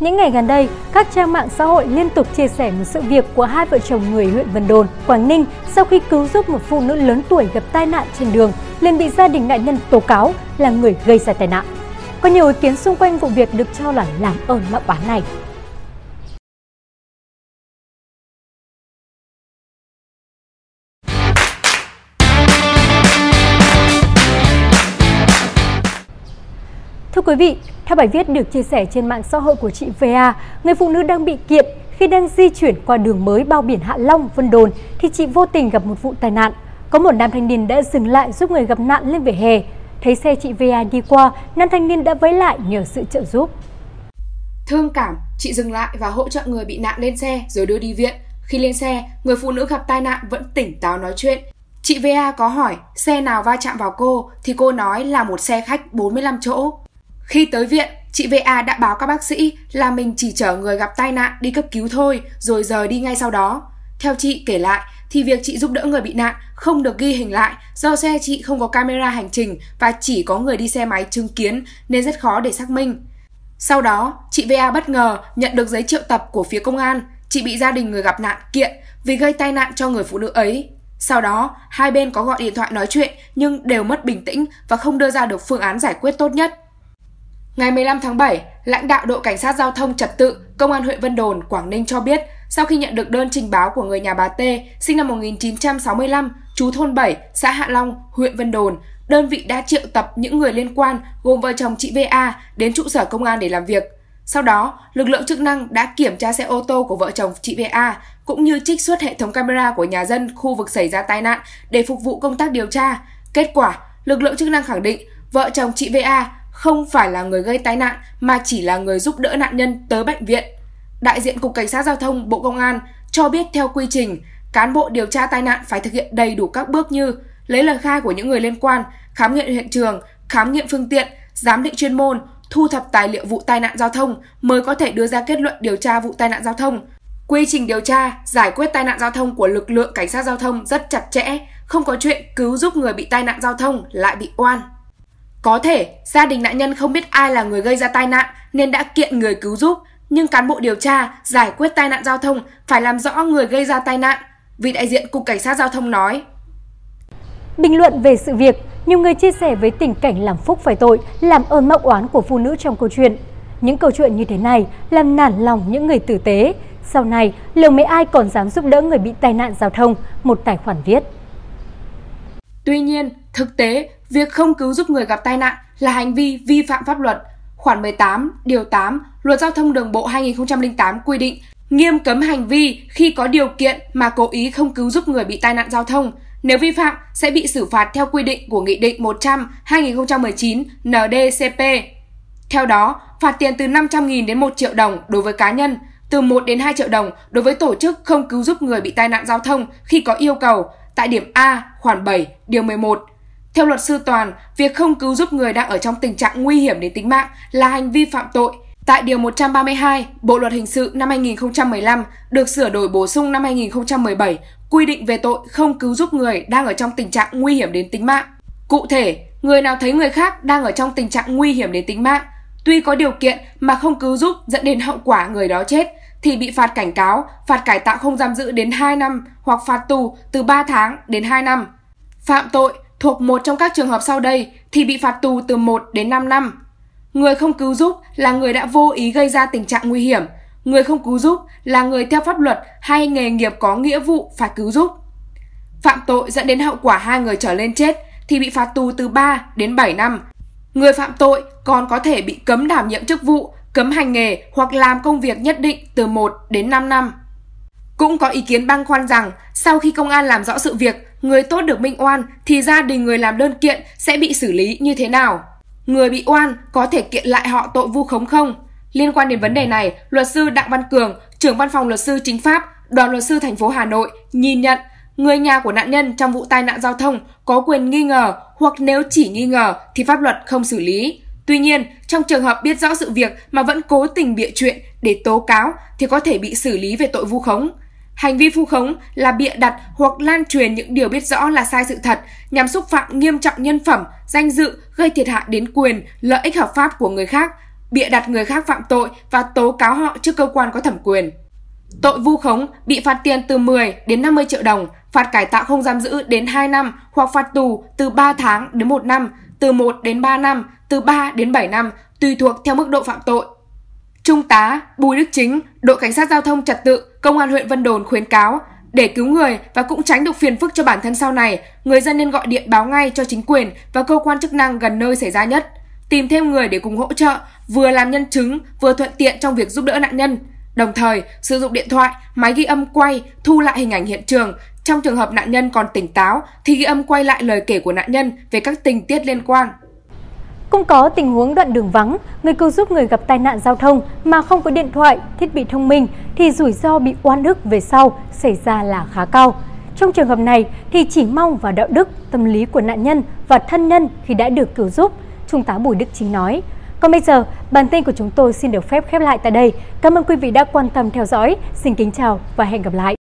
Những ngày gần đây, các trang mạng xã hội liên tục chia sẻ một sự việc của hai vợ chồng người huyện Vân Đồn, Quảng Ninh sau khi cứu giúp một phụ nữ lớn tuổi gặp tai nạn trên đường, liền bị gia đình nạn nhân tố cáo là người gây ra tai nạn. Có nhiều ý kiến xung quanh vụ việc được cho là làm ơn mạng bán này. Thưa quý vị, theo bài viết được chia sẻ trên mạng xã hội của chị VA, người phụ nữ đang bị kiện khi đang di chuyển qua đường mới bao biển Hạ Long, Vân Đồn thì chị vô tình gặp một vụ tai nạn. Có một nam thanh niên đã dừng lại giúp người gặp nạn lên vỉa hè. Thấy xe chị VA đi qua, nam thanh niên đã vẫy lại nhờ sự trợ giúp. Thương cảm, chị dừng lại và hỗ trợ người bị nạn lên xe rồi đưa đi viện. Khi lên xe, người phụ nữ gặp tai nạn vẫn tỉnh táo nói chuyện. Chị VA có hỏi xe nào va chạm vào cô thì cô nói là một xe khách 45 chỗ. Khi tới viện, chị VA đã báo các bác sĩ là mình chỉ chở người gặp tai nạn đi cấp cứu thôi, rồi rời đi ngay sau đó. Theo chị kể lại, thì việc chị giúp đỡ người bị nạn không được ghi hình lại do xe chị không có camera hành trình và chỉ có người đi xe máy chứng kiến nên rất khó để xác minh. Sau đó, chị VA bất ngờ nhận được giấy triệu tập của phía công an, chị bị gia đình người gặp nạn kiện vì gây tai nạn cho người phụ nữ ấy. Sau đó, hai bên có gọi điện thoại nói chuyện nhưng đều mất bình tĩnh và không đưa ra được phương án giải quyết tốt nhất. Ngày 15 tháng 7, lãnh đạo đội cảnh sát giao thông trật tự Công an huyện Vân Đồn, Quảng Ninh cho biết, sau khi nhận được đơn trình báo của người nhà bà T, sinh năm 1965, chú thôn 7, xã Hạ Long, huyện Vân Đồn, đơn vị đã triệu tập những người liên quan gồm vợ chồng chị VA đến trụ sở công an để làm việc. Sau đó, lực lượng chức năng đã kiểm tra xe ô tô của vợ chồng chị VA cũng như trích xuất hệ thống camera của nhà dân khu vực xảy ra tai nạn để phục vụ công tác điều tra. Kết quả, lực lượng chức năng khẳng định vợ chồng chị VA không phải là người gây tai nạn mà chỉ là người giúp đỡ nạn nhân tới bệnh viện. Đại diện Cục Cảnh sát Giao thông Bộ Công an cho biết theo quy trình, cán bộ điều tra tai nạn phải thực hiện đầy đủ các bước như lấy lời khai của những người liên quan, khám nghiệm hiện trường, khám nghiệm phương tiện, giám định chuyên môn, thu thập tài liệu vụ tai nạn giao thông mới có thể đưa ra kết luận điều tra vụ tai nạn giao thông. Quy trình điều tra, giải quyết tai nạn giao thông của lực lượng cảnh sát giao thông rất chặt chẽ, không có chuyện cứu giúp người bị tai nạn giao thông lại bị oan. Có thể gia đình nạn nhân không biết ai là người gây ra tai nạn nên đã kiện người cứu giúp, nhưng cán bộ điều tra giải quyết tai nạn giao thông phải làm rõ người gây ra tai nạn, vị đại diện Cục Cảnh sát Giao thông nói. Bình luận về sự việc, nhiều người chia sẻ với tình cảnh làm phúc phải tội, làm ơn mắc oán của phụ nữ trong câu chuyện. Những câu chuyện như thế này làm nản lòng những người tử tế. Sau này, liệu mấy ai còn dám giúp đỡ người bị tai nạn giao thông, một tài khoản viết. Tuy nhiên, thực tế, việc không cứu giúp người gặp tai nạn là hành vi vi phạm pháp luật. Khoản 18, điều 8, Luật Giao thông Đường bộ 2008 quy định nghiêm cấm hành vi khi có điều kiện mà cố ý không cứu giúp người bị tai nạn giao thông. Nếu vi phạm sẽ bị xử phạt theo quy định của Nghị định 100 2019 NDCP. Theo đó, phạt tiền từ 500.000 đến 1 triệu đồng đối với cá nhân, từ 1 đến 2 triệu đồng đối với tổ chức không cứu giúp người bị tai nạn giao thông khi có yêu cầu tại điểm A khoản 7 điều 11. Theo luật sư Toàn, việc không cứu giúp người đang ở trong tình trạng nguy hiểm đến tính mạng là hành vi phạm tội. Tại điều 132, Bộ luật hình sự năm 2015 được sửa đổi bổ sung năm 2017 quy định về tội không cứu giúp người đang ở trong tình trạng nguy hiểm đến tính mạng. Cụ thể, người nào thấy người khác đang ở trong tình trạng nguy hiểm đến tính mạng, tuy có điều kiện mà không cứu giúp dẫn đến hậu quả người đó chết thì bị phạt cảnh cáo, phạt cải tạo không giam giữ đến 2 năm hoặc phạt tù từ 3 tháng đến 2 năm. Phạm tội thuộc một trong các trường hợp sau đây thì bị phạt tù từ 1 đến 5 năm. Người không cứu giúp là người đã vô ý gây ra tình trạng nguy hiểm. Người không cứu giúp là người theo pháp luật hay nghề nghiệp có nghĩa vụ phải cứu giúp. Phạm tội dẫn đến hậu quả hai người trở lên chết thì bị phạt tù từ 3 đến 7 năm. Người phạm tội còn có thể bị cấm đảm nhiệm chức vụ, cấm hành nghề hoặc làm công việc nhất định từ 1 đến 5 năm. Cũng có ý kiến băn khoăn rằng sau khi công an làm rõ sự việc, người tốt được minh oan thì gia đình người làm đơn kiện sẽ bị xử lý như thế nào? Người bị oan có thể kiện lại họ tội vu khống không? Liên quan đến vấn đề này, luật sư Đặng Văn Cường, trưởng văn phòng luật sư chính pháp, đoàn luật sư thành phố Hà Nội nhìn nhận người nhà của nạn nhân trong vụ tai nạn giao thông có quyền nghi ngờ hoặc nếu chỉ nghi ngờ thì pháp luật không xử lý. Tuy nhiên, trong trường hợp biết rõ sự việc mà vẫn cố tình bịa chuyện để tố cáo thì có thể bị xử lý về tội vu khống. Hành vi vu khống là bịa đặt hoặc lan truyền những điều biết rõ là sai sự thật nhằm xúc phạm nghiêm trọng nhân phẩm, danh dự, gây thiệt hại đến quyền, lợi ích hợp pháp của người khác bịa đặt người khác phạm tội và tố cáo họ trước cơ quan có thẩm quyền. Tội vu khống bị phạt tiền từ 10 đến 50 triệu đồng, phạt cải tạo không giam giữ đến 2 năm hoặc phạt tù từ 3 tháng đến 1 năm, từ 1 đến 3 năm, từ 3 đến 7 năm, tùy thuộc theo mức độ phạm tội. Trung tá Bùi Đức Chính, đội cảnh sát giao thông trật tự, công an huyện Vân Đồn khuyến cáo để cứu người và cũng tránh được phiền phức cho bản thân sau này, người dân nên gọi điện báo ngay cho chính quyền và cơ quan chức năng gần nơi xảy ra nhất. Tìm thêm người để cùng hỗ trợ, vừa làm nhân chứng, vừa thuận tiện trong việc giúp đỡ nạn nhân. Đồng thời, sử dụng điện thoại, máy ghi âm quay, thu lại hình ảnh hiện trường. Trong trường hợp nạn nhân còn tỉnh táo thì ghi âm quay lại lời kể của nạn nhân về các tình tiết liên quan. Cũng có tình huống đoạn đường vắng, người cứu giúp người gặp tai nạn giao thông mà không có điện thoại, thiết bị thông minh thì rủi ro bị oan ức về sau xảy ra là khá cao. Trong trường hợp này thì chỉ mong vào đạo đức, tâm lý của nạn nhân và thân nhân khi đã được cứu giúp, Trung tá Bùi Đức Chính nói. Còn bây giờ, bản tin của chúng tôi xin được phép khép lại tại đây. Cảm ơn quý vị đã quan tâm theo dõi. Xin kính chào và hẹn gặp lại.